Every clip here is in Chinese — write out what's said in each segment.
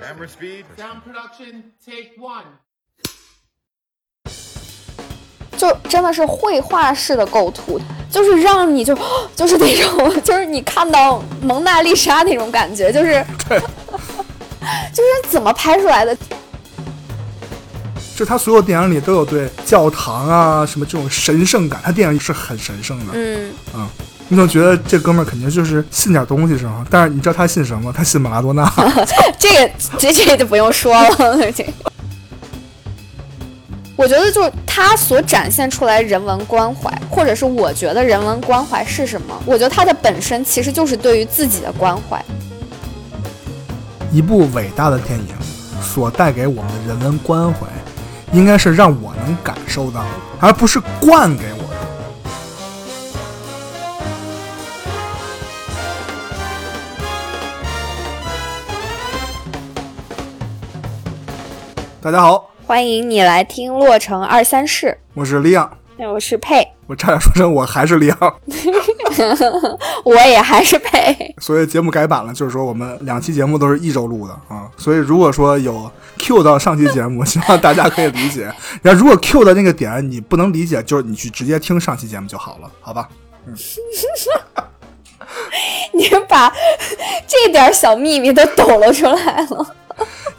Camera speed. Sound production, take one. 就真的是绘画式的构图，就是让你就 就是那种，就是你看到蒙娜丽莎那种感觉，就是 就是怎么拍出来的？就他所有电影里都有对教堂啊什么这种神圣感，他电影是很神圣的。嗯，嗯，你总觉得这哥们儿肯定就是信点东西是吗？但是你知道他信什么？他信马拉多纳。这个这这个就不用说了。这我觉得就是他所展现出来人文关怀，或者是我觉得人文关怀是什么？我觉得他的本身其实就是对于自己的关怀。一部伟大的电影所带给我们的人文关怀，应该是让我能感受到，而不是灌给我大家好，欢迎你来听洛城二三事，我是李昂，我是佩，我差点说成我还是李昂，我也还是佩。所以节目改版了，就是说我们两期节目都是一周录的啊。所以如果说有 Q 到上期节目，希望大家可以理解。然后如果 Q 的那个点你不能理解，就是你去直接听上期节目就好了，好吧？你把这点小秘密都抖了出来了。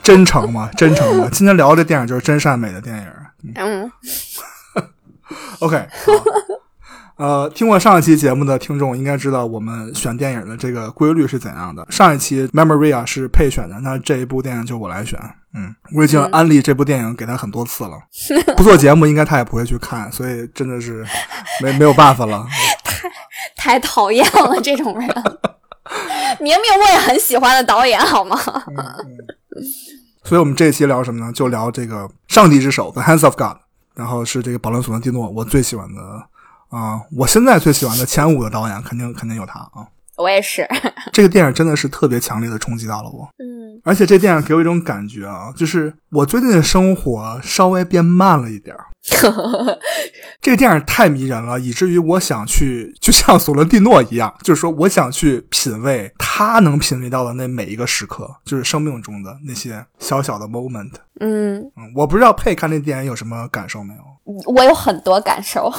真诚吗，真诚吗。今天聊的电影就是真善美的电影。嗯，OK，呃，听过上一期节目的听众应该知道我们选电影的这个规律是怎样的。上一期 Memoria 是配选的，那这一部电影就我来选。嗯，我已经安利这部电影给他很多次了，不做节目应该他也不会去看，所以真的是没没有办法了。太讨厌了这种人。明明我也很喜欢的导演，好吗？所以我们这一期聊什么呢？就聊这个《上帝之手》（The Hands of God），然后是这个保伦·索伦蒂诺，我最喜欢的啊、我现在最喜欢的前五的导演，肯定肯定有他啊。我也是。这个电影真的是特别强烈的冲击到了我，嗯，而且这电影给我一种感觉啊，就是我最近的生活稍微变慢了一点儿。这个电影太迷人了，以至于我想去，就像索伦蒂诺一样，就是说我想去品味他能品味到的那每一个时刻，就是生命中的那些小小的 moment。嗯，嗯，我不知道佩看这电影有什么感受没有？我有很多感受，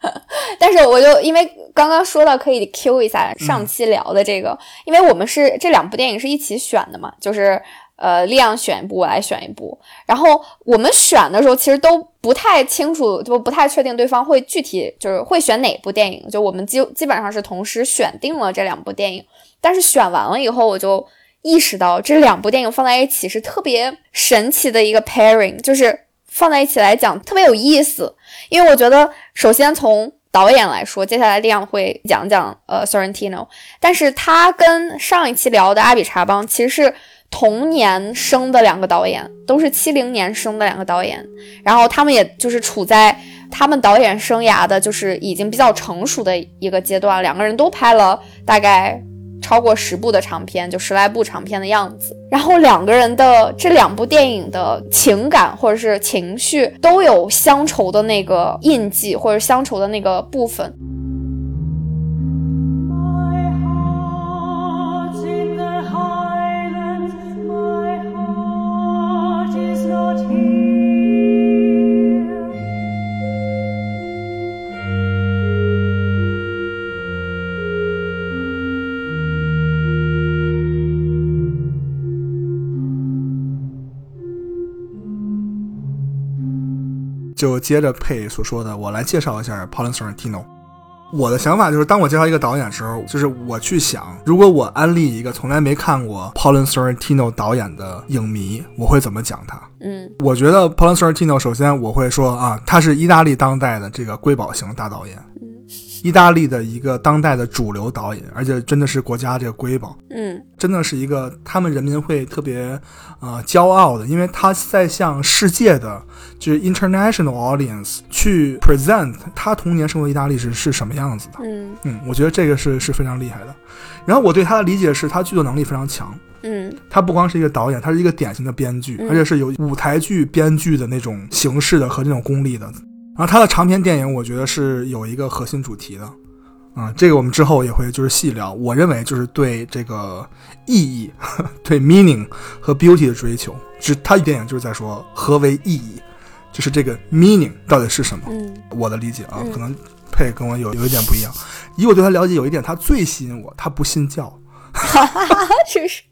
但是我就因为刚刚说到可以 Q 一下上期聊的这个，因为我们是这两部电影是一起选的嘛，就是呃，力量选一部，我来选一部。然后我们选的时候其实都不太清楚，就不太确定对方会具体就是会选哪部电影。就我们基基本上是同时选定了这两部电影，但是选完了以后，我就意识到这两部电影放在一起是特别神奇的一个 pairing，就是放在一起来讲特别有意思。因为我觉得，首先从导演来说，接下来力量会讲讲呃 Sorrentino，但是他跟上一期聊的阿比查邦其实是同年生的两个导演，都是七零年生的两个导演，然后他们也就是处在他们导演生涯的就是已经比较成熟的一个阶段，两个人都拍了大概。超过十部的长片，就十来部长片的样子。然后两个人的这两部电影的情感或者是情绪都有乡愁的那个印记，或者乡愁的那个部分。就接着佩所说的，我来介绍一下 Paul Sorrentino。我的想法就是，当我介绍一个导演的时候，就是我去想，如果我安利一个从来没看过 Paul Sorrentino 导演的影迷，我会怎么讲他？嗯我觉得 Paul Sorrentino 首先我会说啊，他是意大利当代的这个瑰宝型大导演，意大利的一个当代的主流导演，而且真的是国家这个瑰宝。嗯真的是一个他们人民会特别呃骄傲的，因为他在向世界的就是 international audience 去 present 他童年生活意大利是是什么样子的。嗯嗯，我觉得这个是是非常厉害的。然后我对他的理解是他剧作能力非常强，嗯他不光是一个导演，他是一个典型的编剧，嗯而且是有舞台剧编剧的那种形式的和那种功力的。然后他的长篇电影，我觉得是有一个核心主题的，啊，这个我们之后也会就是细聊。我认为就是对这个意义、对 meaning 和 beauty 的追求，只他电影就是在说何为意义，就是这个 meaning 到底是什么。嗯我的理解啊，嗯可能配跟我有有一点不一样。以我对他了解，有一点他最吸引我，他不信教。是是，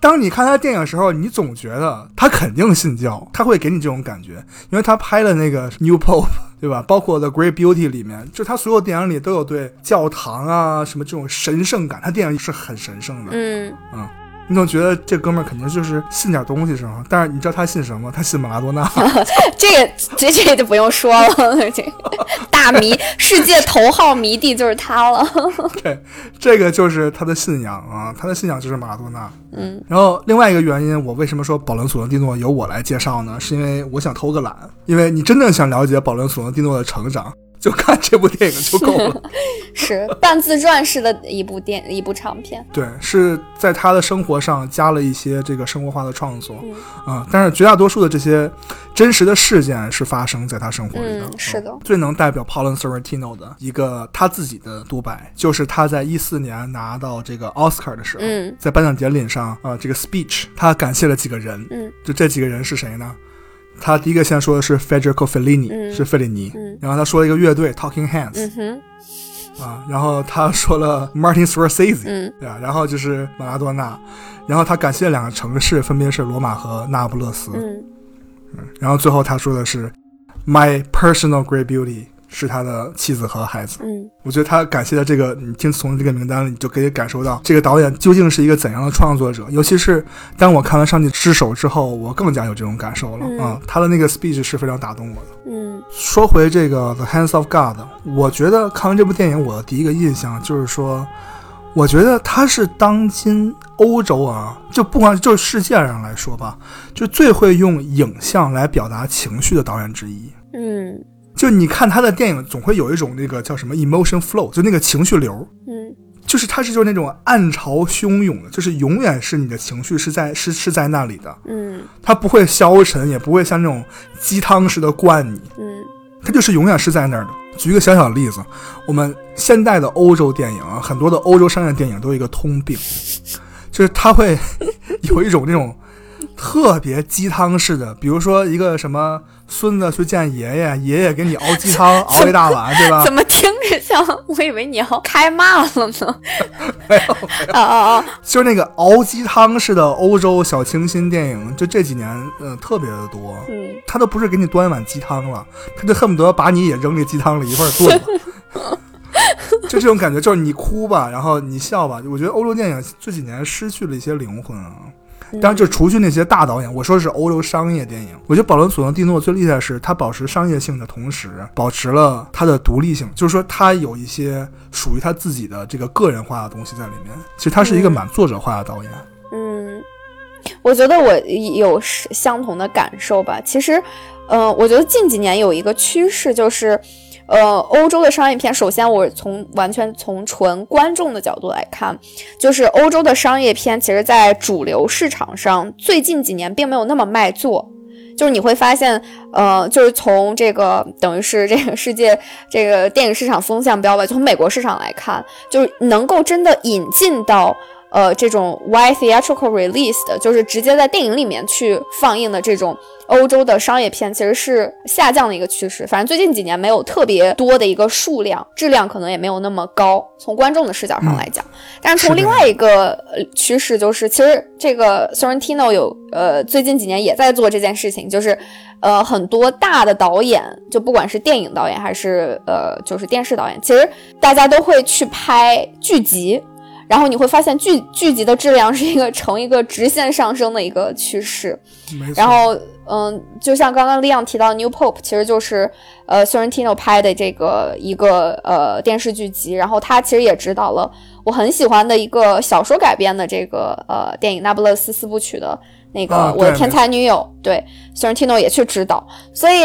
当你看他电影的时候，你总觉得他肯定信教，他会给你这种感觉，因为他拍了那个 New Pope，对吧？包括 The Great Beauty 里面，就他所有电影里都有对教堂啊什么这种神圣感，他电影是很神圣的。嗯嗯你总觉得这哥们儿肯定就是信点东西是吗？但是你知道他信什么？他信马拉多纳。这个这这个就不用说了，这大迷世界头号迷弟就是他了。对，这个就是他的信仰啊，他的信仰就是马拉多纳。嗯，然后另外一个原因，我为什么说保伦·索伦蒂诺由我来介绍呢？是因为我想偷个懒，因为你真正想了解保伦·索伦蒂诺的成长，就看这部电影就够了。是半自传式的一部电一部长片。对，是在他的生活上加了一些这个生活化的创作，嗯啊、但是绝大多数的这些真实的事件是发生在他生活里的。嗯是的嗯最能代表 Paulin Sorrentino 的一个他自己的独白，就是他在一四年拿到这个 Oscar 的时候，嗯在颁奖典礼上，呃，这个 speech 他感谢了几个人，嗯就这几个人是谁呢？他第一个先说的是 Federico Fellini，、嗯。是费里尼，嗯。然后他说了一个乐队 Talking Hands，、嗯啊，然后他说了 Martin Scorsese，、嗯。对啊，然后就是马拉多纳，然后他感谢两个城市，分别是罗马和那不勒斯，嗯然后最后他说的是 My personal great beauty 是他的妻子和孩子。嗯我觉得他感谢的这个，你听从这个名单里，你就可以感受到这个导演究竟是一个怎样的创作者。尤其是当我看完《上帝之手》之后，我更加有这种感受了嗯啊、他的那个 speech 是非常打动我的。嗯说回这个《The Hands of God》，我觉得看完这部电影，我的第一个印象就是说，我觉得他是当今欧洲啊，就不管就是世界上来说吧，就最会用影像来表达情绪的导演之一。嗯就你看他的电影，总会有一种那个叫什么 emotion flow，就那个情绪流，嗯。就是他是就是那种暗潮汹涌的，就是永远是你的情绪是在是是在那里的，嗯。他不会消沉，也不会像那种鸡汤似的灌你，嗯。他就是永远是在那儿的。举一个小小的例子，我们现代的欧洲电影啊，很多的欧洲商业电影都有一个通病，就是他会有一种那种特别鸡汤式的，比如说一个什么孙子去见爷爷，爷爷给你熬鸡汤，熬一大碗，对吧 怎？么听着像？我以为你要开骂了呢。没有，没有，啊啊啊！就是那个熬鸡汤式的欧洲小清新电影，就这几年嗯、呃特别的多。嗯他都不是给你端一碗鸡汤了，他就恨不得把你也扔这鸡汤里一块儿炖了。就这种感觉，就是你哭吧，然后你笑吧。我觉得欧洲电影这几年失去了一些灵魂啊。当然，就除去那些大导演，我说的是欧洲商业电影。我觉得保罗·索伦蒂诺最厉害的是，他保持商业性的同时，保持了他的独立性，就是说他有一些属于他自己的这个个人化的东西在里面。其实他是一个蛮作者化的导演。嗯，我觉得我有相同的感受吧。其实，呃，我觉得近几年有一个趋势就是，呃，欧洲的商业片，首先我从完全从纯观众的角度来看，就是欧洲的商业片，其实在主流市场上最近几年并没有那么卖座。就是你会发现，呃，就是从这个等于是这个世界这个电影市场风向标吧，从美国市场来看，就是能够真的引进到呃这种 wide theatrical release 的，就是直接在电影里面去放映的这种欧洲的商业片，其实是下降的一个趋势。反正最近几年没有特别多的一个数量，质量可能也没有那么高。从观众的视角上来讲，但是从另外一个呃趋势就是，其实这个 Sorrentino 有呃最近几年也在做这件事情，就是呃很多大的导演，就不管是电影导演还是呃就是电视导演，其实大家都会去拍剧集。然后你会发现剧剧集的质量是一个呈一个直线上升的一个趋势，然后嗯，就像刚刚 Leon 提到 New Pope，其实就是呃 Sorrentino 拍的这个一个呃电视剧集，然后他其实也指导了我很喜欢的一个小说改编的这个呃电影《那不勒斯四部曲》的那个啊《我的天才女友》，对 Sorrentino 也去指导，所以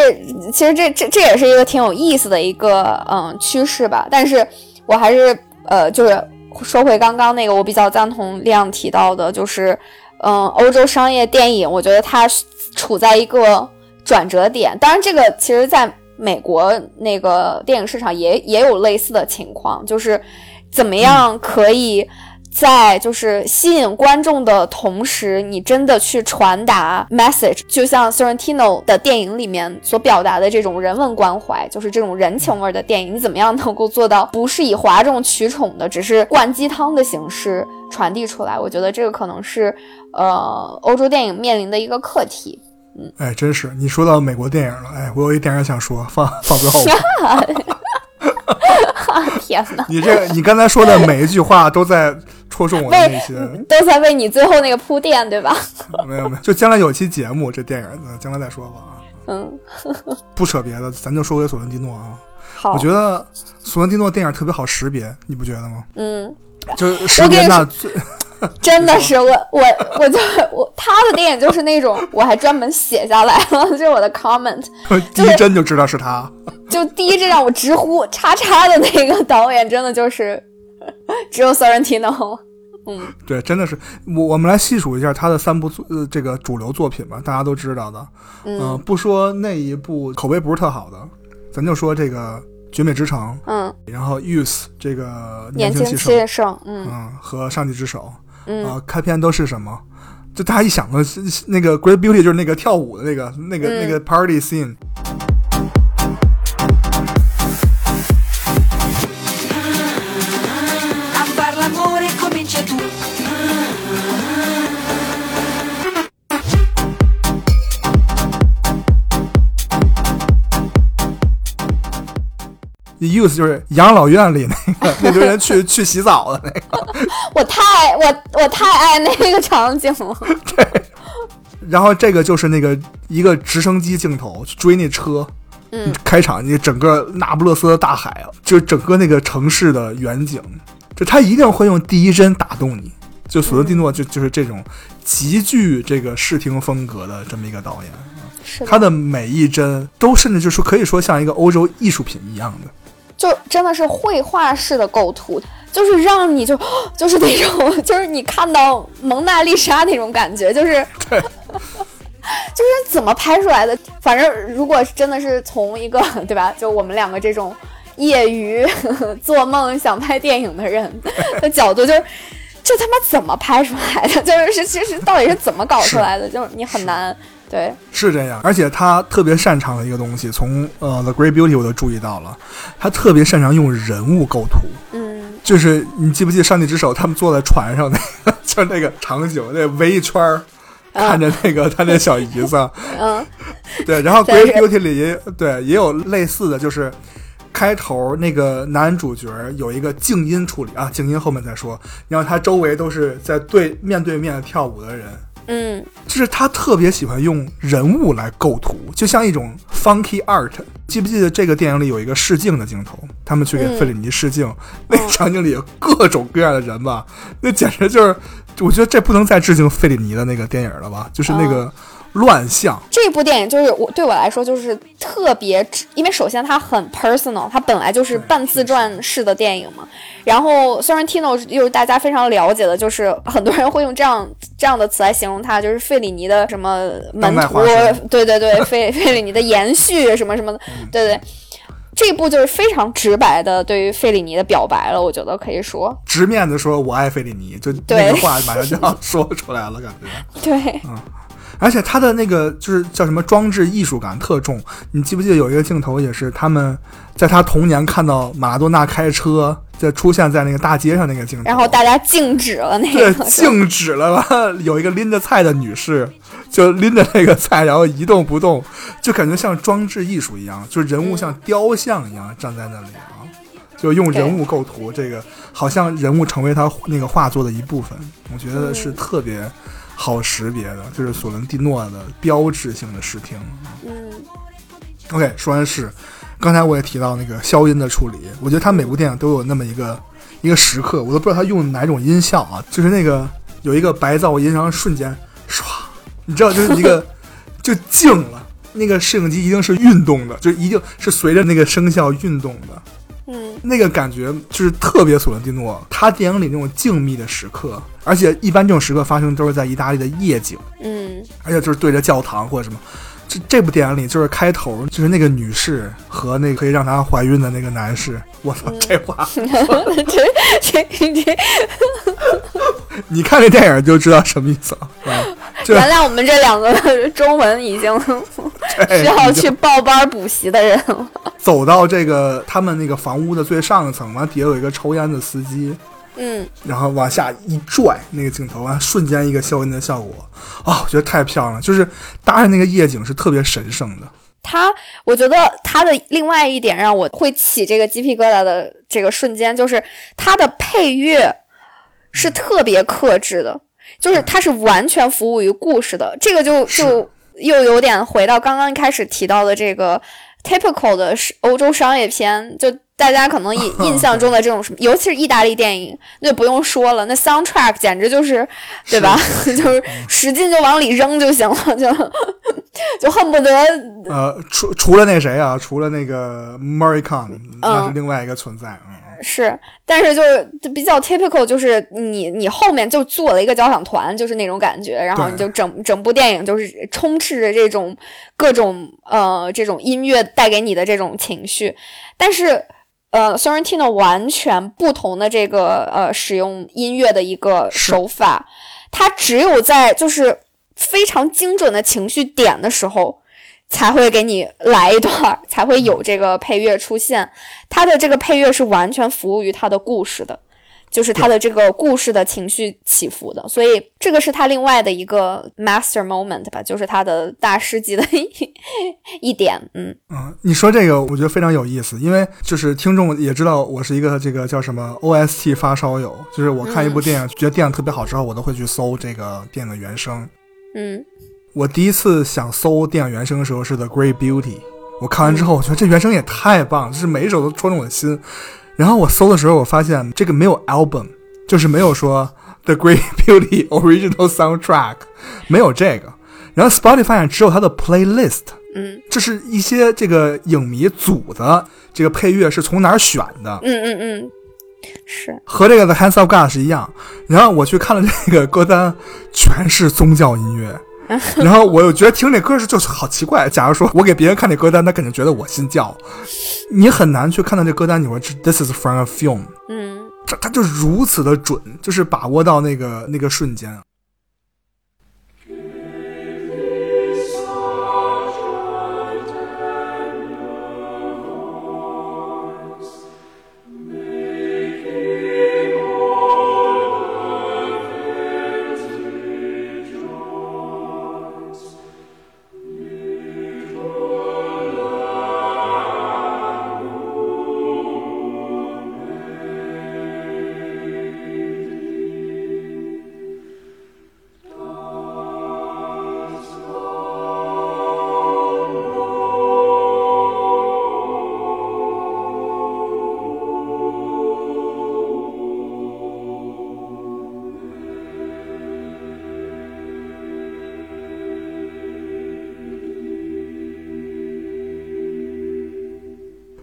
其实这这这也是一个挺有意思的一个嗯趋势吧。但是我还是呃就是说回刚刚那个，我比较赞同亮提到的，就是嗯欧洲商业电影，我觉得它处在一个转折点。当然，这个其实在美国那个电影市场也也有类似的情况，就是怎么样可以在就是吸引观众的同时，你真的去传达 message，就像 Sorrentino 的电影里面所表达的这种人文关怀，就是这种人情味儿的电影，你怎么样能够做到不是以哗众取宠的，只是灌鸡汤的形式传递出来？我觉得这个可能是呃欧洲电影面临的一个课题。嗯哎，真是你说到美国电影了，哎，我有一电影想说，放放最后吧。天哪！你这你刚才说的每一句话都在戳中我的内心。都在为你最后那个铺垫，对吧？没有没有，就将来有期节目，这电影呃将来再说吧啊。嗯，不扯别的，咱就说回索伦蒂诺啊。好，我觉得索伦蒂诺电影特别好识别，你不觉得吗？嗯，就是识别那最 真的是我我我就我他的电影就是那种，我还专门写下来了，就是我的 comment，第 一帧就知道是他。就第一帧让我直呼叉叉的那个导演，真的就是只有 Sorrentino。嗯，对，真的是我我们来细数一下他的三部作呃这个主流作品吧，大家都知道的。嗯呃不说那一部口碑不是特好的，咱就说这个《绝美之城》，嗯，然后《Youth》这个年轻气气盛，嗯嗯，和《上帝之手》嗯啊，开篇都是什么？就大家一想到是那个《Great Beauty》，就是那个跳舞的那个、那个、嗯那个 Party scene。，Youth 就是养老院里那个 那堆人去去洗澡的那个，我太我我太爱那个场景了。对然后这个就是那个一个直升机镜头去追那车，嗯，开场你整个那不勒斯的大海啊，就是整个那个城市的远景，就他一定会用第一帧打动你。就索伦蒂诺就就是这种极具这个视听风格的这么一个导演，他的每一帧都甚至就是可以说像一个欧洲艺术品一样的。就真的是绘画式的构图，就是让你就 就是那种，就是你看到蒙娜丽莎那种感觉，就是 就是怎么拍出来的？反正如果真的是从一个 对吧，就我们两个这种业余做梦想拍电影的人的角度，就是这他妈怎么拍出来的？就是是其实到底是怎么搞出来的？就是你很难对，是这样，而且他特别擅长的一个东西，从呃《The Great Beauty》我都注意到了，他特别擅长用人物构图。嗯就是你记不记得《上帝之手》他们坐在船上那个，就是那个场景，那围一圈儿，看着那个 他那小姨子，嗯对，然后《Great Beauty》里也对也有类似的，就是开头那个男主角有一个静音处理啊，静音后面再说，然后他周围都是在对面对面跳舞的人，嗯。就是他特别喜欢用人物来构图，就像一种 funky art。记不记得这个电影里有一个试镜的镜头？他们去给嗯。费里尼试镜，那个场景里有各种各样的人吧，那简直就是，我觉得这不能再致敬费里尼的那个电影了吧？就是那个乱象。这部电影就是我对我来说就是特别，因为首先它很 personal，它本来就是半自传式的电影嘛。然后 Sorrentino 又是大家非常了解的，就是很多人会用这样 这样的词来形容他，就是费里尼的什么门徒，对对对，费 费里尼的延续什么什么的，对对。这一部就是非常直白的对于费里尼的表白了，我觉得可以说，直面的说“我爱费里尼”，就对那个话马上就要说出来了，感觉。对，而且他的那个就是叫什么装置艺术感特重。你记不记得有一个镜头也是他们在他童年看到马拉多纳开车，在出现在那个大街上那个镜头，然后大家静止了那对个，静止了吧？有一个拎着菜的女士，就拎着那个菜，然后一动不动，就感觉像装置艺术一样，就是人物像雕像一样站在那里啊。就用人物构图，这个好像人物成为他那个画作的一部分，我觉得是特别好识别的，就是索伦蒂诺的标志性的视听。嗯 OK，说完是，刚才我也提到那个消音的处理，我觉得他每部电影都有那么一个一个时刻，我都不知道他用哪种音效啊，就是那个有一个白噪音，然后瞬间唰，你知道，就是一个 就静了。那个摄影机一定是运动的，就一定是随着那个声效运动的，嗯。那个感觉就是特别索伦蒂诺，他电影里那种静谧的时刻，而且一般这种时刻发生都是在意大利的夜景，嗯。而且就是对着教堂或者什么，这这部电影里就是开头就是那个女士和那个可以让她怀孕的那个男士，我操，这话 这这这，你看这电影就知道什么意思了。原谅我们这两个中文已经 需要去报班补习的人了。走到这个他们那个房屋的最上层，完底下有一个抽烟的司机，嗯，然后往下一拽，那个镜头啊瞬间一个消音的效果，啊、我觉得太漂亮了，就是搭上那个夜景是特别神圣的。他，我觉得他的另外一点让我会起这个鸡皮疙瘩的这个瞬间，就是他的配乐是特别克制的，就是它是完全服务于故事的。这个就就又有点回到刚刚一开始提到的这个 typical 的是欧洲商业片，就大家可能印 印象中的这种什么，尤其是意大利电影，那就不用说了，那 soundtrack 简直就是，对吧？就是使劲就往里扔就行了，就就恨不得呃，除除了那谁啊，除了那个 Murray Khan，那是另外一个存在。嗯，是，但是就是就比较 typical，就是你你后面就做了一个交响团，就是那种感觉，然后你就整整部电影就是充斥着这种各种呃这种音乐带给你的这种情绪，但是。呃，Sorrentino 完全不同的这个呃使用音乐的一个手法，它只有在就是非常精准的情绪点的时候，才会给你来一段儿，才会有这个配乐出现。它的这个配乐是完全服务于它的故事的，就是它的这个故事的情绪起伏的，所以这个是他另外的一个 master moment 吧，就是他的大师级的一一点，嗯嗯，你说这个我觉得非常有意思，因为就是听众也知道我是一个这个叫什么 OST 发烧友，就是我看一部电影、觉得电影特别好之后，我都会去搜这个电影的原声。嗯我第一次想搜电影原声的时候是《The Great Beauty》，我看完之后，我觉得这原声也太棒了，就是每一首都戳中我的心。然后我搜的时候，我发现这个没有 album，就是没有说 The Great Beauty Original Soundtrack，没有这个。然后 Spotify 只有它的 playlist，嗯这是一些这个影迷组的这个配乐是从哪儿选的，嗯嗯嗯，是，和这个 The Hands of God 是一样。然后我去看了这个歌单，全是宗教音乐。然后我又觉得听这歌是就是好奇怪。假如说我给别人看这歌单，他肯定觉得我信教。你很难去看到这歌单，你说这 This is from a film，嗯。这他就如此的准，就是把握到那个那个瞬间。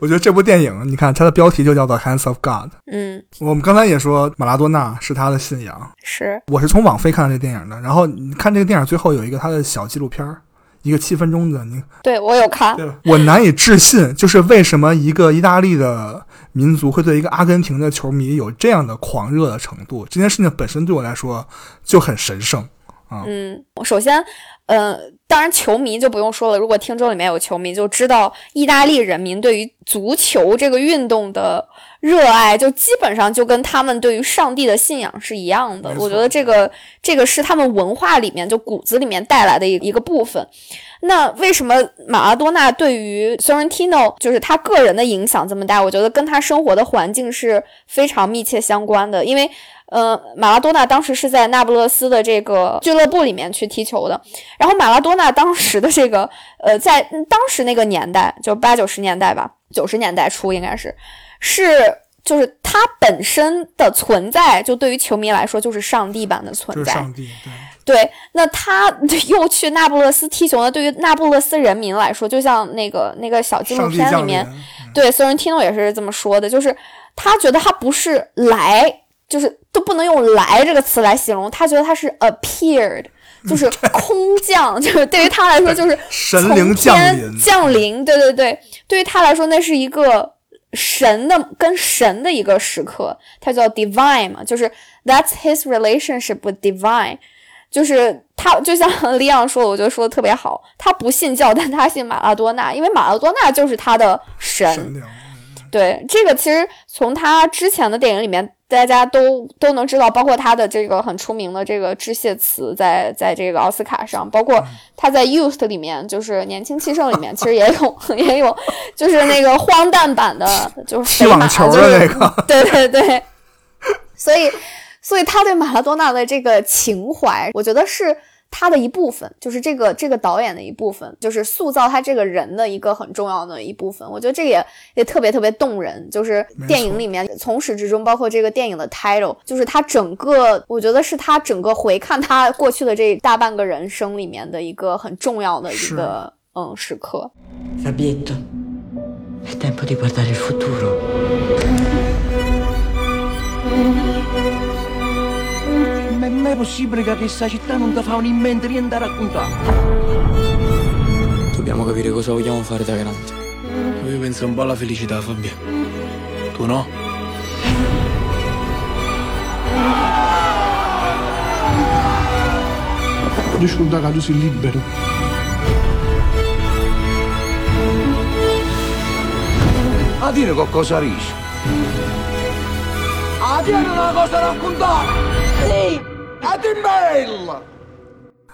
我觉得这部电影，你看它的标题就叫做《Hands of God》。嗯，我们刚才也说马拉多纳是他的信仰，是，我是从网飞看的这电影的。然后你看这个电影最后有一个他的小纪录片儿，一个七分钟的，你对我有看，对吧？我难以置信，就是为什么一个意大利的民族会对一个阿根廷的球迷有这样的狂热的程度？这件事情本身对我来说就很神圣啊。嗯，首先，呃，当然球迷就不用说了，如果听众里面有球迷，就知道意大利人民对于足球这个运动的热爱，就基本上就跟他们对于上帝的信仰是一样的我觉得这个这个是他们文化里面就骨子里面带来的一一个部分。那为什么马拉多纳对于 Sorrentino 就是他个人的影响这么大？我觉得跟他生活的环境是非常密切相关的，因为。呃，马拉多纳当时是在那不勒斯的这个俱乐部里面去踢球的，然后马拉多纳当时的这个呃，在当时那个年代，就八九十年代吧，九十年代初应该是，是就是他本身的存在，就对于球迷来说就是上帝般的存在。是上帝，对，对，那他 又去那不勒斯踢球呢？对于那不勒斯人民来说，就像那个那个小纪录片里面，降临。对 Sorrentino 也是这么说的，就是他觉得他不是来，就是都不能用“来”这个词来形容，他觉得他是 appeared，就是空降，就是对于他来说就是 神灵降临降临，对对对，对于他来说那是一个神的跟神的一个时刻，他叫 divine 嘛，就是 that's his relationship with divine。就是他，就像 李昂说的，我觉得说的特别好。他不信教，但他信马拉多纳，因为马拉多纳就是他的神。对这个，其实从他之前的电影里面，大家都都能知道，包括他的这个很出名的这个致谢词在，在这个奥斯卡上，包括他在《Youth》里面，就是年轻气盛里面，其实也有 也有，就是那个荒诞版的，就是踢网球的那个。对对对，所以所以他对马拉多纳的这个情怀，我觉得是他的一部分，就是这个这个导演的一部分，就是塑造他这个人的一个很重要的一部分。我觉得这个也也特别特别动人，就是电影里面从始至终，包括这个电影的 title，就是他整个，我觉得是他整个回看他过去的这大半个人生里面的一个很重要的一个嗯时刻。Fabietto, è mai possibile che questa città non ti fa in mente niente da raccontare? Dobbiamo capire cosa vogliamo fare da grandi. Io penso un po' alla felicità, Fabio. Tu no? Dici un da sei libero. A dire qualcosa riesci. A dire una cosa da raccontare! Sì! A te bella!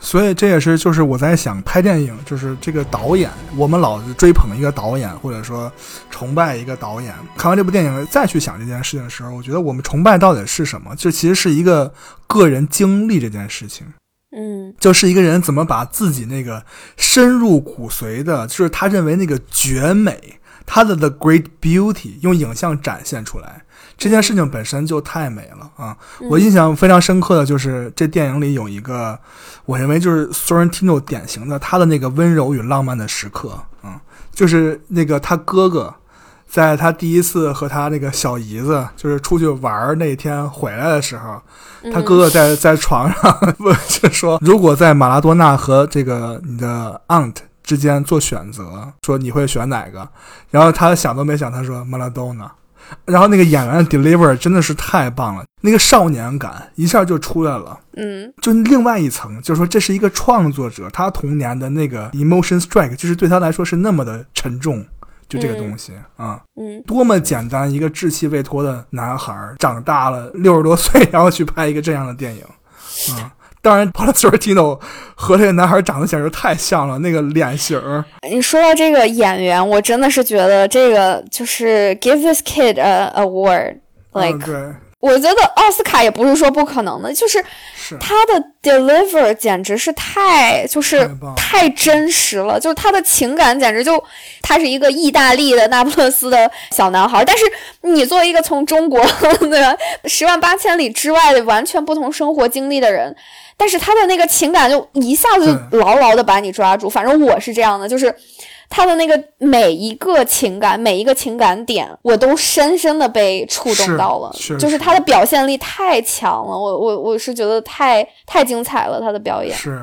所以这也是就是我在想拍电影，就是这个导演，我们老追捧一个导演，或者说崇拜一个导演。看完这部电影再去想这件事情的时候，我觉得我们崇拜到底是什么？这其实是一个个人经历这件事情。嗯就是一个人怎么把自己那个深入骨髓的，就是他认为那个绝美，他的 the great beauty 用影像展现出来，这件事情本身就太美了啊！我印象非常深刻的就是这电影里有一个，我认为就是 Sorrentino 典型的他的那个温柔与浪漫的时刻，嗯，就是那个他哥哥。在他第一次和他那个小姨子就是出去玩儿那天回来的时候，他哥哥在在床上问，就说如果在马拉多纳和这个你的 aunt 之间做选择，说你会选哪个？然后他想都没想，他说马拉多纳。然后那个演员的 deliver 真的是太棒了，那个少年感一下就出来了。嗯就另外一层，就是说这是一个创作者，他童年的那个 emotion strike，就是对他来说是那么的沉重，就这个东西啊。嗯多么简单一个稚气未脱的男孩，长大了六十多岁，然后去拍一个这样的电影，啊！当然 p a u l Sorrentino 和这个男孩长得简直太像了，那个脸型儿，你说到这个演员，我真的是觉得这个就是 give this kid a award。嗯 like，、对，我觉得奥斯卡也不是说不可能的，就是是。他的 deliver 简直是太就是太真实了，就是他的情感简直就他是一个意大利的那不勒斯的小男孩，但是你作为一个从中国 对吧？十万八千里之外的完全不同生活经历的人，但是他的那个情感就一下子就牢牢的把你抓住。反正我是这样的，就是他的那个每一个情感，每一个情感点，我都深深的被触动到了。是就是他的表现力太强了，我我我是觉得太太精彩了，他的表演。是。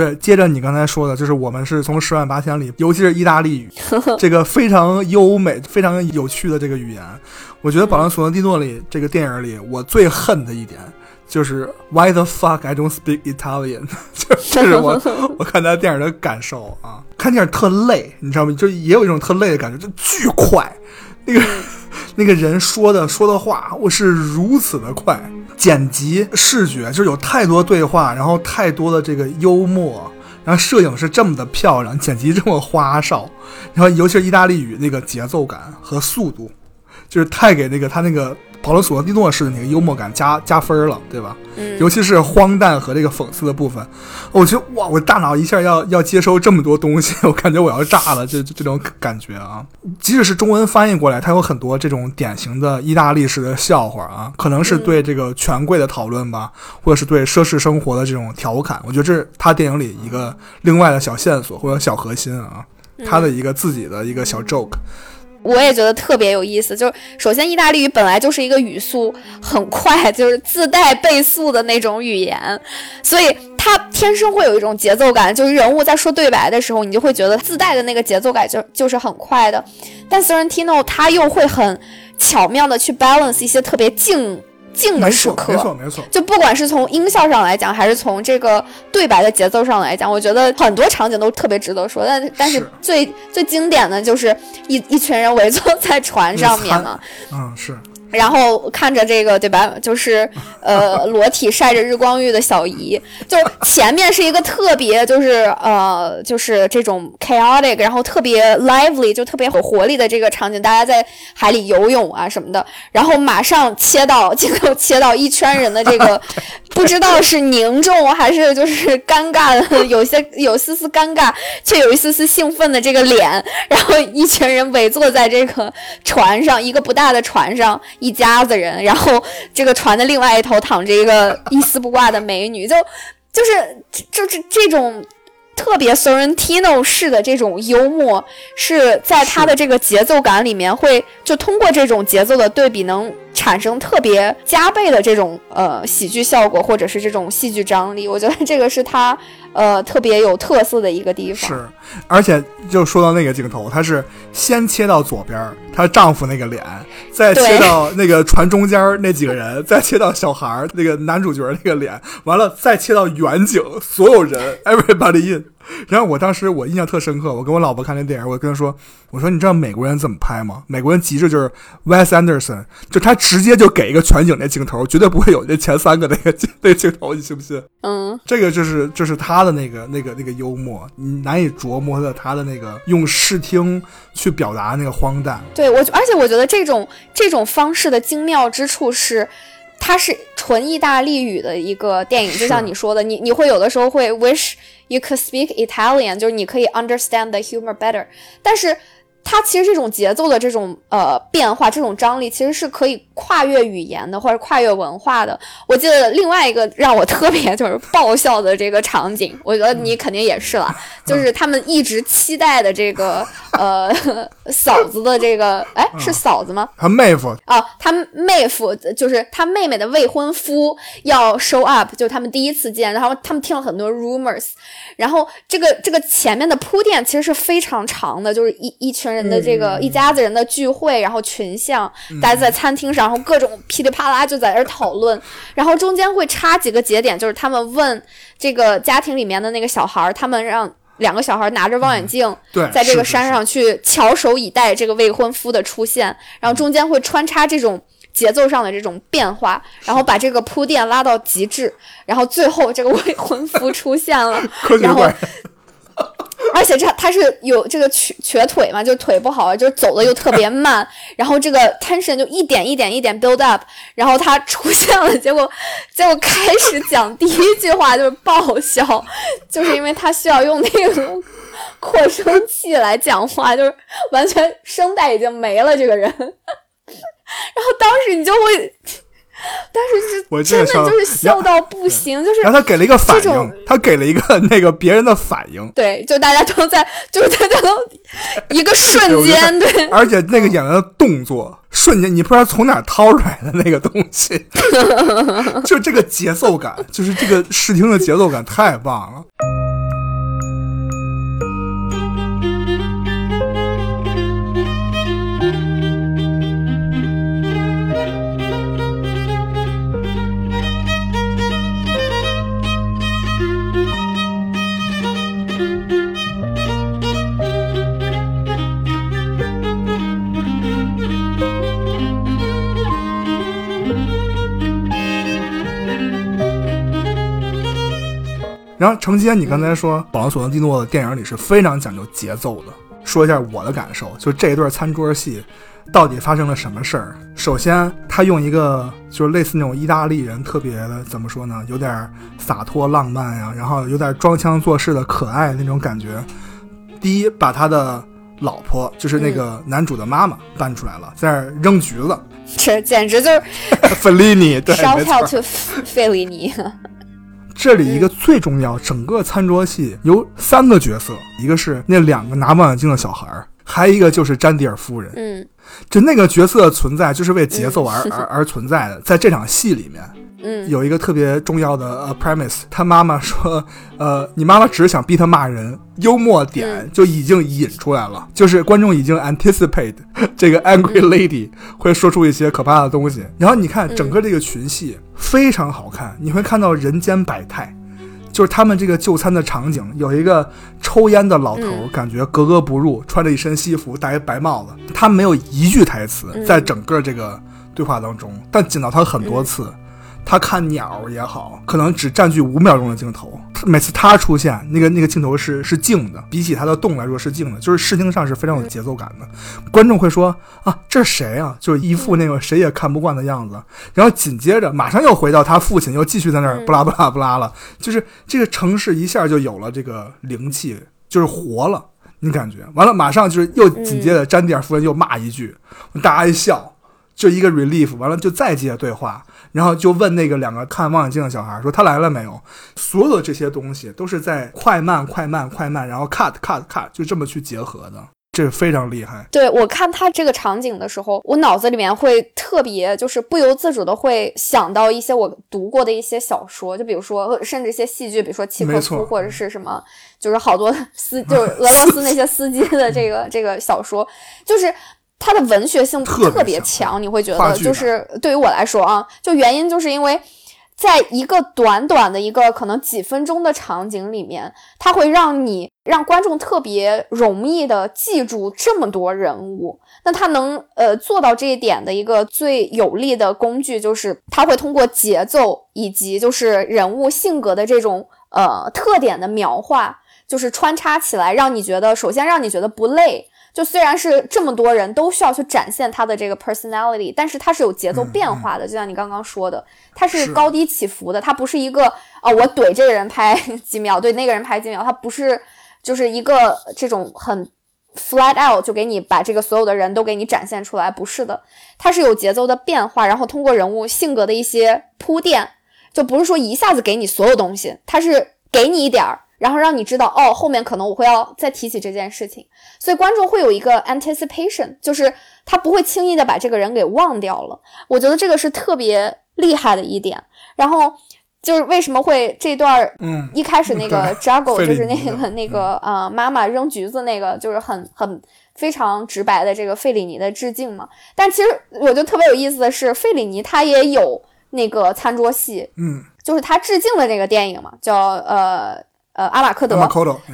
对，接着你刚才说的，就是我们是从十万八千里，尤其是意大利语，这个非常优美、非常有趣的这个语言，我觉得《保罗·索伦蒂诺》里这个电影里，我最恨的一点就是 Why the fuck I don't speak Italian？就这是我 我看他电影的感受啊。看电影特累，你知道吗？就也有一种特累的感觉，就巨快，那个那个人说的说的话，我是如此的快。剪辑视觉就是有太多对话，然后太多的这个幽默，然后摄影是这么的漂亮，剪辑这么花哨，然后尤其是意大利语那个节奏感和速度，就是太给那个他那个保罗·索罗蒂诺式的那个幽默感加加分了，对吧？嗯尤其是荒诞和这个讽刺的部分，我觉得哇，我大脑一下要要接收这么多东西，我感觉我要炸了，这这这种感觉啊！即使是中文翻译过来，它有很多这种典型的意大利式的笑话啊，可能是对这个权贵的讨论吧，或者是对奢侈生活的这种调侃，我觉得这是他电影里一个另外的小线索或者小核心啊，他的一个自己的一个小 joke。我也觉得特别有意思。就是首先，意大利语本来就是一个语速很快，就是自带倍速的那种语言，所以它天生会有一种节奏感。就是人物在说对白的时候，你就会觉得自带的那个节奏感就就是很快的。但 Sorrentino 他又会很巧妙的去 balance 一些特别静静的，时刻，没错，没错。就不管是从音效上来讲，还是从这个对白的节奏上来讲，我觉得很多场景都特别值得说。但但是是最最经典的就是一一群人围坐在船上面嘛，嗯，是然后看着这个对吧，就是呃裸体晒着日光浴的小姨，就前面是一个特别就是呃就是这种 chaotic，然后特别 lively，就特别有活力的这个场景，大家在海里游泳啊什么的，然后马上切到镜头切到一圈人的这个不知道是凝重还是就是尴尬的，有些有丝丝尴尬，却有一丝丝兴奋的这个脸，然后一群人围坐在这个船上，一个不大的船上，一家子人，然后这个船的另外一头躺着一个一丝不挂的美女，就就是就这这种。特别 Sorrentino 式的这种幽默，是在他的这个节奏感里面会，就通过这种节奏的对比，能产生特别加倍的这种呃喜剧效果，或者是这种戏剧张力。我觉得这个是他呃特别有特色的一个地方。是，而且就说到那个镜头，她是先切到左边她丈夫那个脸，再切到那个船中间那几个人，再切到小孩儿那个男主角那个脸，完了再切到远景，所有人 everybody in。然后我当时我印象特深刻，我跟我老婆看那电影，我跟她说，我说你知道美国人怎么拍吗？美国人极致就是 Wes Anderson，就他直接就给一个全景那镜头，绝对不会有那前三个那个那镜头，你信不信？嗯，这个就是就是他的那个那个那个幽默，你难以琢磨的他的那个用视听去表达那个荒诞。对我，而且我觉得这种这种方式的精妙之处是。它是纯意大利语的一个电影，就像你说的，你你会有的时候会 wish you could speak Italian，就是你可以 understand the humor better，但是 它其实这种节奏的这种呃变化，这种张力其实是可以跨越语言的，或者跨越文化的。我记得另外一个让我特别就是爆笑的这个场景，我觉得你肯定也是了，就是他们一直期待的这个呃嫂子的这个，哎是嫂子吗？他妹夫哦，他妹夫就是他妹妹的未婚夫要 show up，就他们第一次见，然后他们听了很多 rumors，然后这个这个前面的铺垫其实是非常长的，就是一一群人的这个、一家子人的聚会，然后群像，大家在餐厅上，然后各种噼里啪啦就在这儿讨论，然后中间会插几个节点，就是他们问这个家庭里面的那个小孩儿，他们让。两个小孩拿着望远镜，在这个山上去翘首以待这个未婚夫的出现，然后中间会穿插这种节奏上的这种变化，然后把这个铺垫拉到极致，然后最后这个未婚夫出现了然后怪，而且他他是有这个瘸瘸腿嘛，就是腿不好，就走的又特别慢，然后这个 tension 就一点一点一点 build up，然后他出现了，结果结果开始讲第一句话就是爆笑，就是因为他需要用那个扩声器来讲话，就是完全声带已经没了这个人，然后当时你就会。但是我是真真的的就是笑笑到不行，就是然后他给了一个反应，他给了一个那个别人的反应，对，就大家都在，就是大家都一个瞬间，对，而且那个演员的动作瞬间，你不知道从哪掏出来的那个东西，就这个节奏感，就是这个视听的节奏感太棒了。然后承接你刚才说，保罗·索伦蒂诺的电影里是非常讲究节奏的。说一下我的感受，就这一段餐桌戏到底发生了什么事儿？首先，他用一个就是类似那种意大利人特别的怎么说呢，有点洒脱浪漫呀，然后有点装腔作势的可爱那种感觉。第一，把他的老婆，就是那个男主的妈妈搬出来了，在那儿扔橘子，这简直就是 费利尼，对没 out 错。to 费里尼。这里一个最重要，整个餐桌戏有三个角色，一个是那两个拿望远镜的小孩儿，还有一个就是詹迪尔夫人。嗯就那个角色的存在，就是为节奏而、而而存在的。在这场戏里面，嗯有一个特别重要的呃 premise，他妈妈说，呃，你妈妈只是想逼他骂人，幽默点就已经引出来了，就是观众已经 anticipate 这个 angry lady 会说出一些可怕的东西。然后你看整个这个群戏非常好看，你会看到人间百态。就是他们这个就餐的场景，有一个抽烟的老头，嗯感觉格格不入，穿着一身西服，戴一白帽子，他没有一句台词，在整个这个对话当中，但见到他很多次。他看鸟也好，可能只占据五秒钟的镜头。每次他出现，那个那个镜头是是静的，比起他的动来说是静的，就是视听上是非常有节奏感的。观众会说啊，这是谁啊？就是一副那个谁也看不惯的样子。然后紧接着马上又回到他父亲，又继续在那儿不拉不拉不拉了。就是这个城市一下就有了这个灵气，就是活了。你感觉完了，马上就是又紧接着詹蒂尔夫人又骂一句，大家一笑，就一个 relief，完了就再接着对话，然后就问那个两个看望远镜的小孩说他来了没有？所有的这些东西都是在快慢快慢快慢，然后 cut cut cut 就这么去结合的，这个非常厉害。对我看他这个场景的时候，我脑子里面会特别就是不由自主的会想到一些我读过的一些小说，就比如说甚至一些戏剧，比如说契诃夫或者是什么，就是好多司就是俄罗斯那些司机的这个这个小说，就是。它的文学性特别强强，你会觉得就是对于我来说啊，就原因就是因为在一个短短的一个可能几分钟的场景里面，它会让你让观众特别容易的记住这么多人物。那它能呃做到这一点的一个最有力的工具，就是它会通过节奏以及就是人物性格的这种呃特点的描画，就是穿插起来，让你觉得首先让你觉得不累。就虽然是这么多人都需要去展现他的这个 personality，但是它是有节奏变化的，就像你刚刚说的，它是是高低起伏的，它不是一个哦，我怼这个人拍 几秒，对那个人拍几秒，它不是就是一个这种很 flat out 就给你把这个所有的人都给你展现出来，不是的，它是有节奏的变化，然后通过人物性格的一些铺垫，就不是说一下子给你所有东西，它是给你一点儿。然后让你知道，哦，后面可能我会要再提起这件事情，所以观众会有一个 anticipation，就是他不会轻易的把这个人给忘掉了。我觉得这个是特别厉害的一点。然后就是为什么会这段一开始那个 juggle 费就是那个那个呃妈妈扔橘子那个，就是很很非常直白的这个费里尼的致敬嘛。但其实我觉得特别有意思的是，费里尼他也有那个餐桌戏，嗯，就是他致敬的那个电影嘛，叫呃呃阿瓦科德。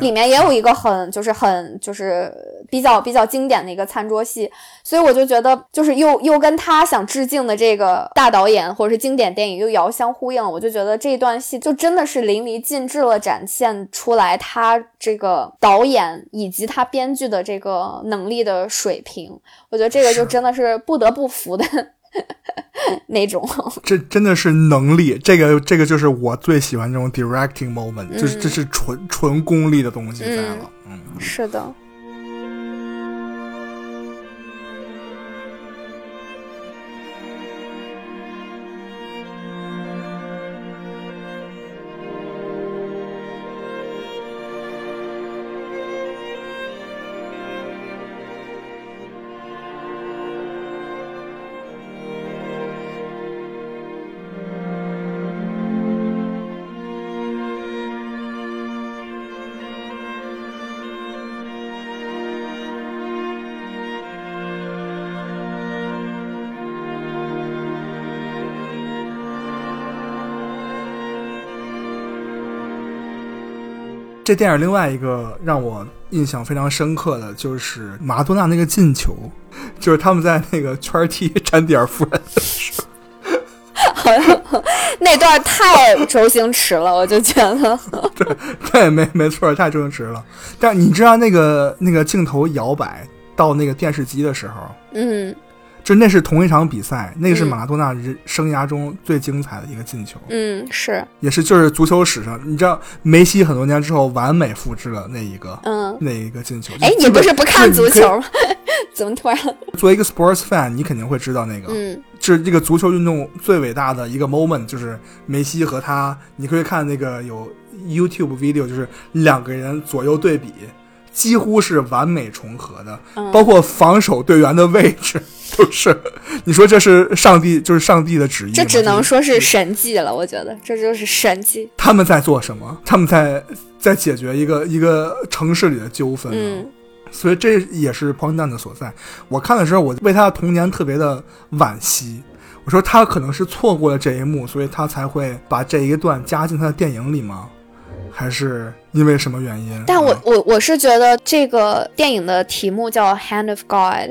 里面也有一个很就是很就是比较比较经典的一个餐桌戏，所以我就觉得就是又又跟他想致敬的这个大导演或者是经典电影又遥相呼应，我就觉得这一段戏就真的是淋漓尽致了展现出来他这个导演以及他编剧的这个能力的水平，我觉得这个就真的是不得不服的 那种。这真的是能力，这个这个就是我最喜欢这种 directing moment，、就是这是纯纯功力的东西在了。嗯，是的。这电影另外一个让我印象非常深刻的就是马拉多纳那个进球，就是他们在那个圈踢詹蒂尔夫人的时候，那段太周星驰了，我就觉得 对。对，没没错，太周星驰了。但你知道那个那个镜头摇摆到那个电视机的时候，嗯就那是同一场比赛，那个是嗯马拉多纳人生涯中最精彩的一个进球，嗯，是，也是就是足球史上，你知道梅西很多年之后完美复制了那一个嗯。那一个进球。哎，你不是不看足？球吗？怎么突然？作为一个 sports fan，你肯定会知道那个，嗯就是这个足球运动最伟大的一个 moment，就是梅西和他，你可以看那个有 YouTube video，就是两个人左右对比，几乎是完美重合的，嗯包括防守队员的位置 都是。你说这是上帝，就是上帝的旨意？这只能说是神迹了，我觉得这就是神迹。他们在做什么？他们在在解决一个一个城市里的纠纷、啊。嗯所以这也是荒诞的所在。我看的时候，我为他的童年特别的惋惜。我说他可能是错过了这一幕，所以他才会把这一段加进他的电影里吗？还是因为什么原因？但我啊。我我是觉得这个电影的题目叫《Hand of God》，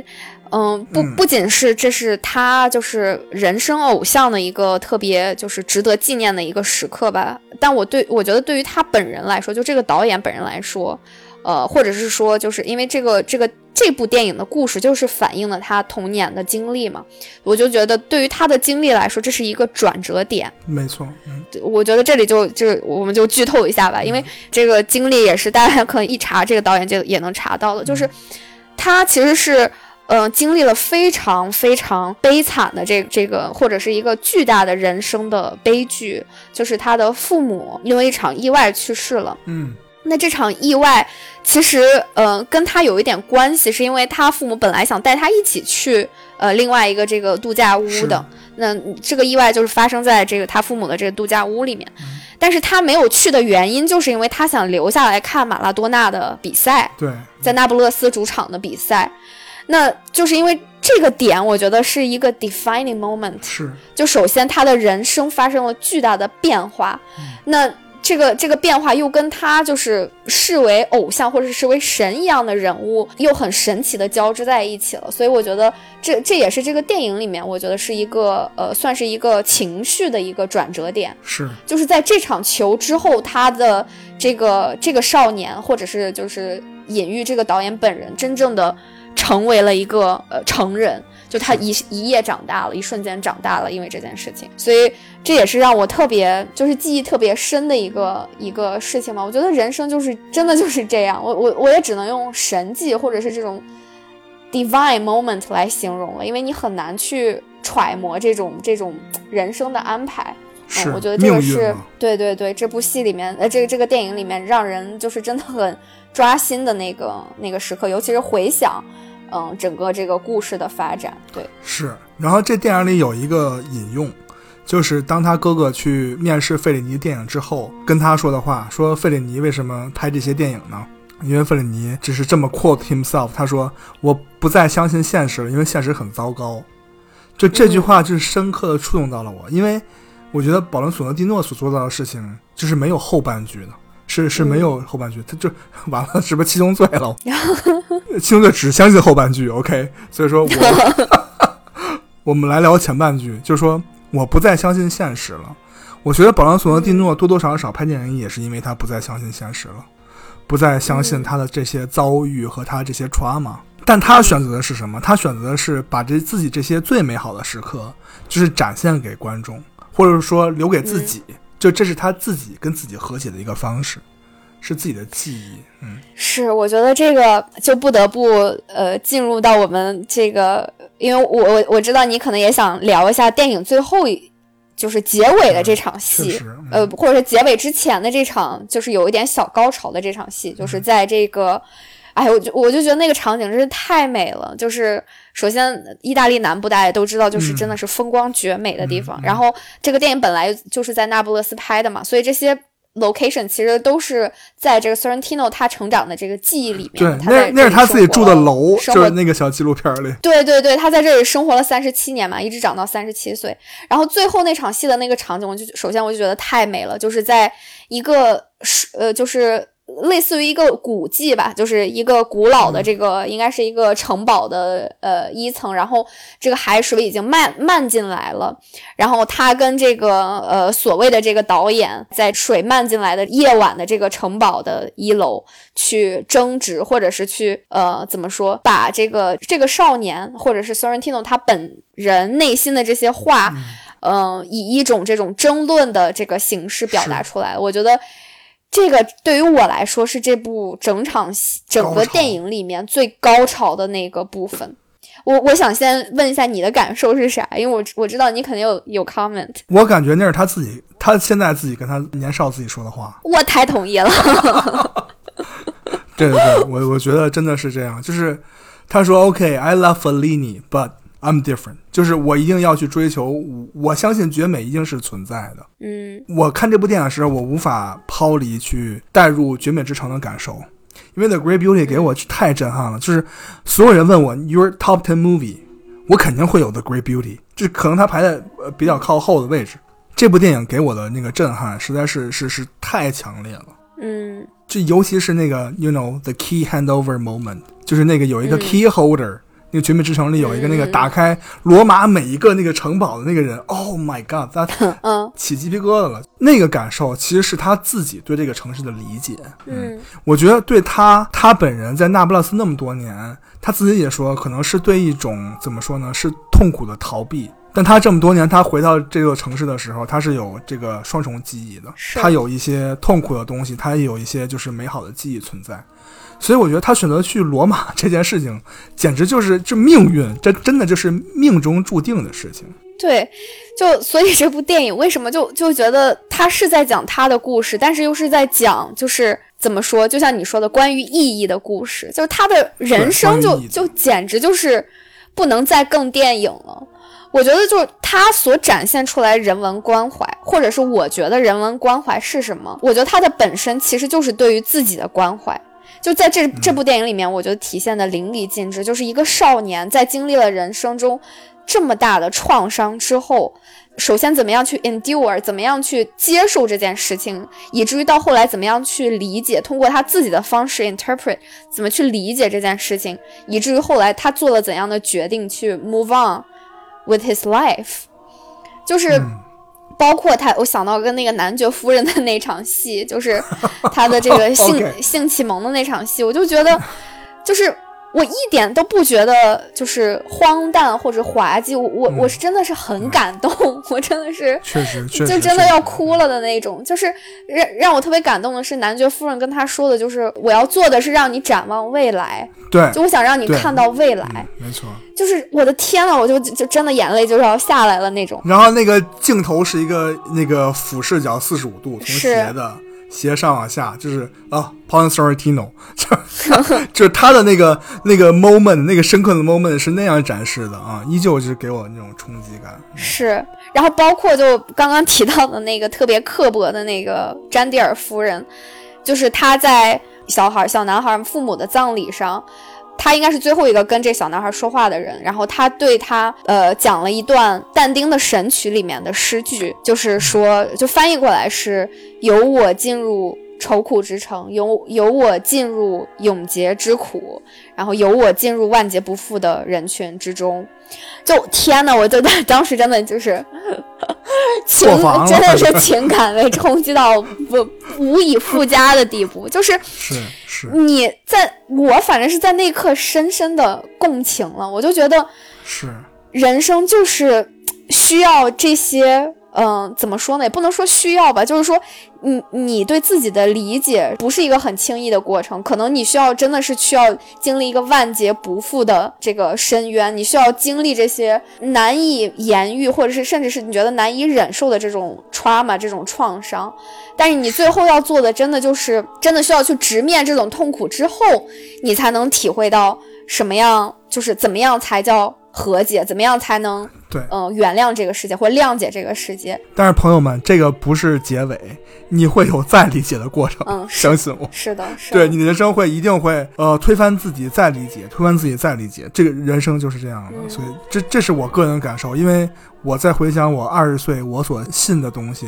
嗯，不嗯。不仅是这是他就是人生偶像的一个特别就是值得纪念的一个时刻吧，但我对我觉得对于他本人来说，就这个导演本人来说，呃，或者是说就是因为这个这个这部电影的故事就是反映了他童年的经历嘛，我就觉得对于他的经历来说，这是一个转折点。没错，嗯，我觉得这里就就我们就剧透一下吧，因为这个经历也是大家可能一查这个导演就也能查到的，就是他其实是。呃，经历了非常非常悲惨的这这个，或者是一个巨大的人生的悲剧，就是他的父母因为一场意外去世了。嗯，那这场意外其实呃跟他有一点关系，是因为他父母本来想带他一起去呃另外一个这个度假屋的，那这个意外就是发生在这个他父母的这个度假屋里面，但是他没有去的原因，就是因为他想留下来看马拉多纳的比赛，对，在那不勒斯主场的比赛，那就是因为这个点，我觉得是一个 defining moment，是。就首先他的人生发生了巨大的变化，嗯。那这个这个变化又跟他就是视为偶像或者是视为神一样的人物，又很神奇的交织在一起了。所以我觉得这这也是这个电影里面，我觉得是一个呃，算是一个情绪的一个转折点。是，就是在这场球之后，他的这个这个少年，或者是就是隐喻这个导演本人，真正的成为了一个呃成人，就他一一夜长大了，一瞬间长大了，因为这件事情，所以这也是让我特别就是记忆特别深的一个一个事情嘛。我觉得人生就是真的就是这样，我我我也只能用神迹或者是这种 divine moment 来形容了，因为你很难去揣摩这种这种人生的安排。是嗯，我觉得这个是对对对，这部戏里面呃，这个这个电影里面让人就是真的很抓心的那个那个时刻，尤其是回想，嗯，整个这个故事的发展，对，是，然后这电影里有一个引用，就是当他哥哥去面试费里尼电影之后，跟他说的话，说费里尼为什么拍这些电影呢？因为费里尼只是这么 quote himself，他说我不再相信现实了，因为现实很糟糕。就这句话就是深刻的触动到了我，因为我觉得保伦索诺蒂诺所做到的事情就是没有后半句的，是是没有后半句，他就完了，是不是七宗罪了？七宗罪只相信后半句，OK，所以说我 我们来聊前半句，就是说我不再相信现实了。我觉得保罗·索诺蒂诺多多少少拍电影也是因为他不再相信现实了，不再相信他的这些遭遇和他这些 trauma。但他选择的是什么？他选择的是把这自己这些最美好的时刻，就是展现给观众，或者说留给自己。就这是他自己跟自己和解的一个方式，是自己的记忆。嗯，是，我觉得这个就不得不呃进入到我们这个，因为我我我知道你可能也想聊一下电影最后一就是结尾的这场戏，呃，或者是结尾之前的这场，就是有一点小高潮的这场戏，嗯就是在这个。哎，我就我就觉得那个场景真是太美了。就是首先，意大利南部大家也都知道，就是真的是风光绝美的地方。然后这个电影本来就是在那不勒斯拍的嘛，所以这些 location 其实都是在这个 Sorrentino 他成长的这个记忆里面。对，那那是他自己住的楼，就是那个小纪录片里。对对对，他在这里生活了三十七年嘛，一直长到三十七岁。然后最后那场戏的那个场景，我就首先我就觉得太美了，就是在一个是呃，就是类似于一个古迹吧，就是一个古老的这个，应该是一个城堡的呃一层，然后这个海水已经漫漫进来了，然后他跟这个呃所谓的这个导演在水漫进来的夜晚的这个城堡的一楼去争执，或者是去呃怎么说，把这个这个少年或者是 Sorrentino 他本人内心的这些话，嗯、以一种这种争论的这个形式表达出来，我觉得。这个对于我来说是这部整场戏整个电影里面最高潮的那个部分。我我想先问一下你的感受是啥，因为我我知道你肯定有有 comment，我感觉那是他自己，他现在自己跟他年少自己说的话。我太同意了。对对对，我我觉得真的是这样，就是他说 OK，I、love Fellini，but I'm different，就是我一定要去追求，我我相信绝美一定是存在的。嗯我看这部电影时，我无法抛离去带入《绝美之城》的感受，因为《The Great Beauty》给我太震撼了。就是所有人问我 Your Top Ten Movie，我肯定会有《The Great Beauty》，这可能它排在呃比较靠后的位置。这部电影给我的那个震撼实在是是是太强烈了。嗯这尤其是那个，you know the key handover moment，就是那个有一个嗯 key holder，、那个《绝美之城》里有一个那个嗯打开罗马每一个那个城堡的那个人，Oh my god，他 嗯起鸡皮疙瘩了。那个感受其实是他自己对这个城市的理解。嗯我觉得对他，他本人在那不勒斯那么多年，他自己也说，可能是对一种怎么说呢，是痛苦的逃避。但他这么多年，他回到这座城市的时候，他是有这个双重记忆的。他有一些痛苦的东西，他也有一些就是美好的记忆存在。所以我觉得他选择去罗马 这件事情，简直就是这命运，这真的就是命中注定的事情。对，就所以这部电影为什么就就觉得他是在讲他的故事，但是又是在讲就是怎么说，就像你说的关于意义的故事，就是他的人生就就简直就是不能再更电影了。我觉得就是他所展现出来人文关怀，或者是我觉得人文关怀是什么？我觉得它的本身其实就是对于自己的关怀。就在这这部电影里面，我觉得体现的淋漓尽致，就是一个少年在经历了人生中这么大的创伤之后，首先怎么样去 endure，怎么样去接受这件事情，以至于到后来怎么样去理解，通过他自己的方式 interpret，怎么去理解这件事情，以至于后来他做了怎样的决定去 move on with his life，就是。包括他，我想到跟那个男爵夫人的那场戏，就是他的这个性 性启蒙的那场戏，我就觉得，就是我一点都不觉得就是荒诞或者滑稽，我我、我是真的是很感动，我真的是确实，确实就真的要哭了的那种。就是让让我特别感动的是，男爵夫人跟他说的，就是我要做的是让你展望未来，对，就我想让你看到未来。嗯没错。就是我的天呐，我就就真的眼泪就是要下来了那种。然后那个镜头是一个那个俯视角四十五度，从是斜的斜上往下，就是啊，Ponsoretino，就 是他的那个那个 moment，那个深刻的 moment 是那样展示的啊，依旧是给我那种冲击感。是，然后包括就刚刚提到的那个特别刻薄的那个詹蒂尔夫人，就是她在小孩小男孩父母的葬礼上，他应该是最后一个跟这小男孩说话的人，然后他对他呃讲了一段但丁的《神曲》里面的诗句，就是说就翻译过来是由我进入。愁苦之城，由由我进入永劫之苦，然后由我进入万劫不复的人群之中。就天呐，我就 当时真的就是 情真的是情感被冲击到不无以复加的地步，就是是是。你在我反正是在那一刻深深的共情了，我就觉得是，人生就是需要这些，嗯、怎么说呢？也不能说需要吧，就是说你你对自己的理解不是一个很轻易的过程，可能你需要真的是需要经历一个万劫不复的这个深渊，你需要经历这些难以言喻，或者是甚至是你觉得难以忍受的这种 trauma 这种创伤，但是你最后要做的，真的就是真的需要去直面这种痛苦之后，你才能体会到什么样，就是怎么样才叫和解，怎么样才能对。嗯、原谅这个世界或谅解这个世界。但是朋友们，这个不是结尾，你会有再理解的过程，嗯相信我。是的，是的对你的人生会一定会呃推翻自己再理解，推翻自己再理解，这个人生就是这样的。嗯所以这这是我个人感受，因为我在回想我二十岁我所信的东西，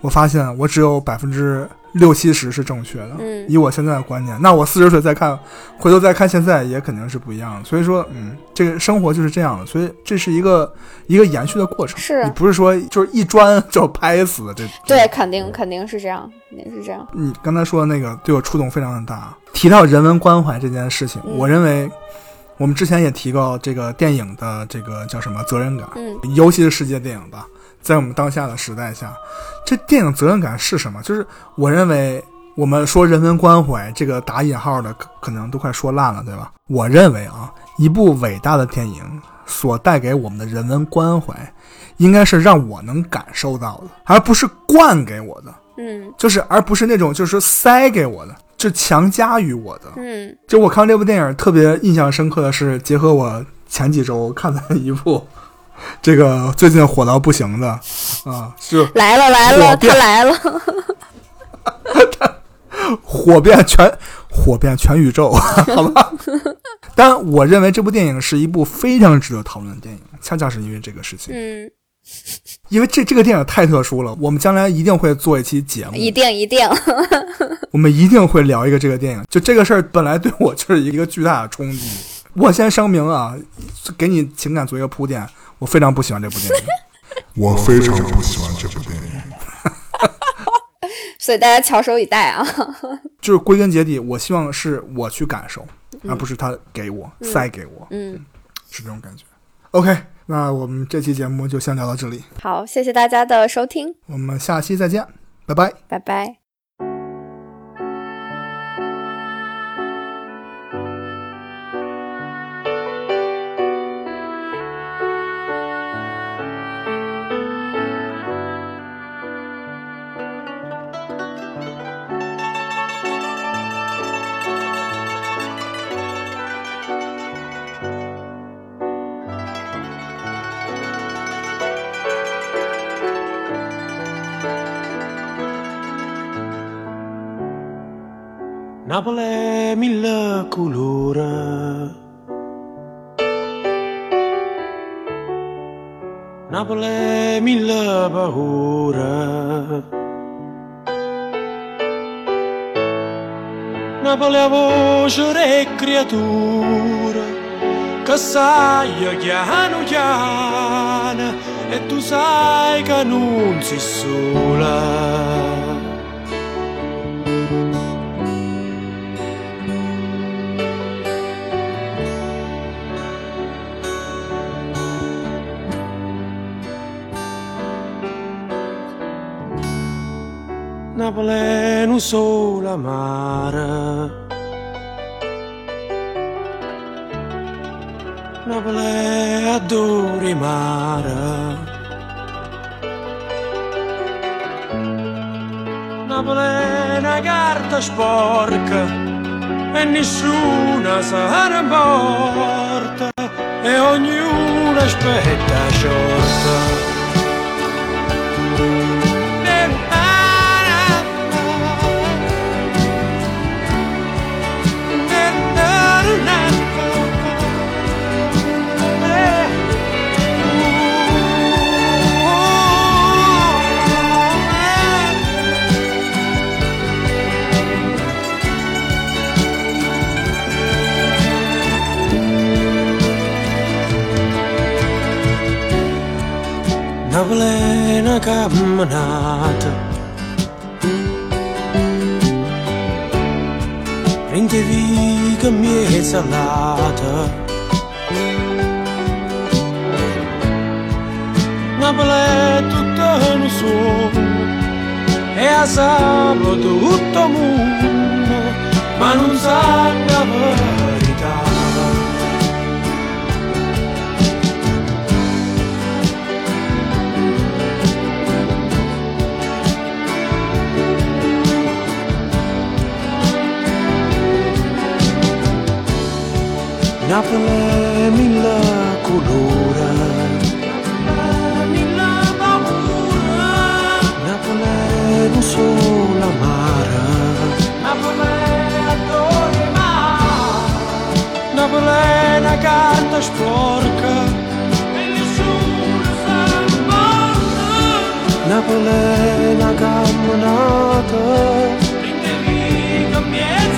我发现我只有百分之六七十是正确的。嗯以我现在的观念，那我四十岁再看，回头再看现在也肯定是不一样的。所以说，嗯，这个生活就是这样的，所以这是一个一个延续的过程。是你不是说就是一砖 就拍死这？对，肯定肯定是这样，肯定是这样。你刚才说的那个对我触动非常的大。提到人文关怀这件事情，嗯我认为我们之前也提过这个电影的这个叫什么责任感，嗯尤其是世界电影吧，在我们当下的时代下，这电影责任感是什么？就是我认为我们说人文关怀这个打引号的，可可能都快说烂了，对吧？我认为啊，一部伟大的电影所带给我们的人文关怀，应该是让我能感受到的，而不是灌给我的。嗯就是而不是那种就是说塞给我的，就强加于我的。嗯就我看这部电影特别印象深刻的是，结合我前几周看的一部，这个最近火到不行的啊，是来了来了，他来了。火遍全火遍全宇宙，好吧？但我认为这部电影是一部非常值得讨论的电影，恰恰是因为这个事情，嗯，因为这这个电影太特殊了，我们将来一定会做一期节目，一定一定。我们一定会聊一个这个电影。就这个事儿本来对我就是一个巨大的冲击。我先声明啊，给你情感做一个铺垫，我非常不喜欢这部电影。我非常不喜欢这部电影。所以大家翘首以待啊。就是归根结底，我希望是我去感受，而不是他给我、塞给我，嗯，是这种感觉。OK，那我们这期节目就先聊到这里，好，谢谢大家的收听，我们下期再见，拜拜。拜拜。Napoli mille colore. Napoli mille paure. Napoli a voce e creatura Che sai chiano chiano E tu sai che non sei sola una plena sola mare. Una plena duri mare. Una plena carta sporca e nessuna sarà morta e ognuna aspetta sciolta. Una plena camminata Rende viga mezza lata Napoli è tutta un sogno E a sabato tutto mondo Ma non sa Napele mila kudura Napele non sol amara. Napele adore ma. Napele una carta sporca. E nessuno si importa Napele una camminata. Prendevi cambiezza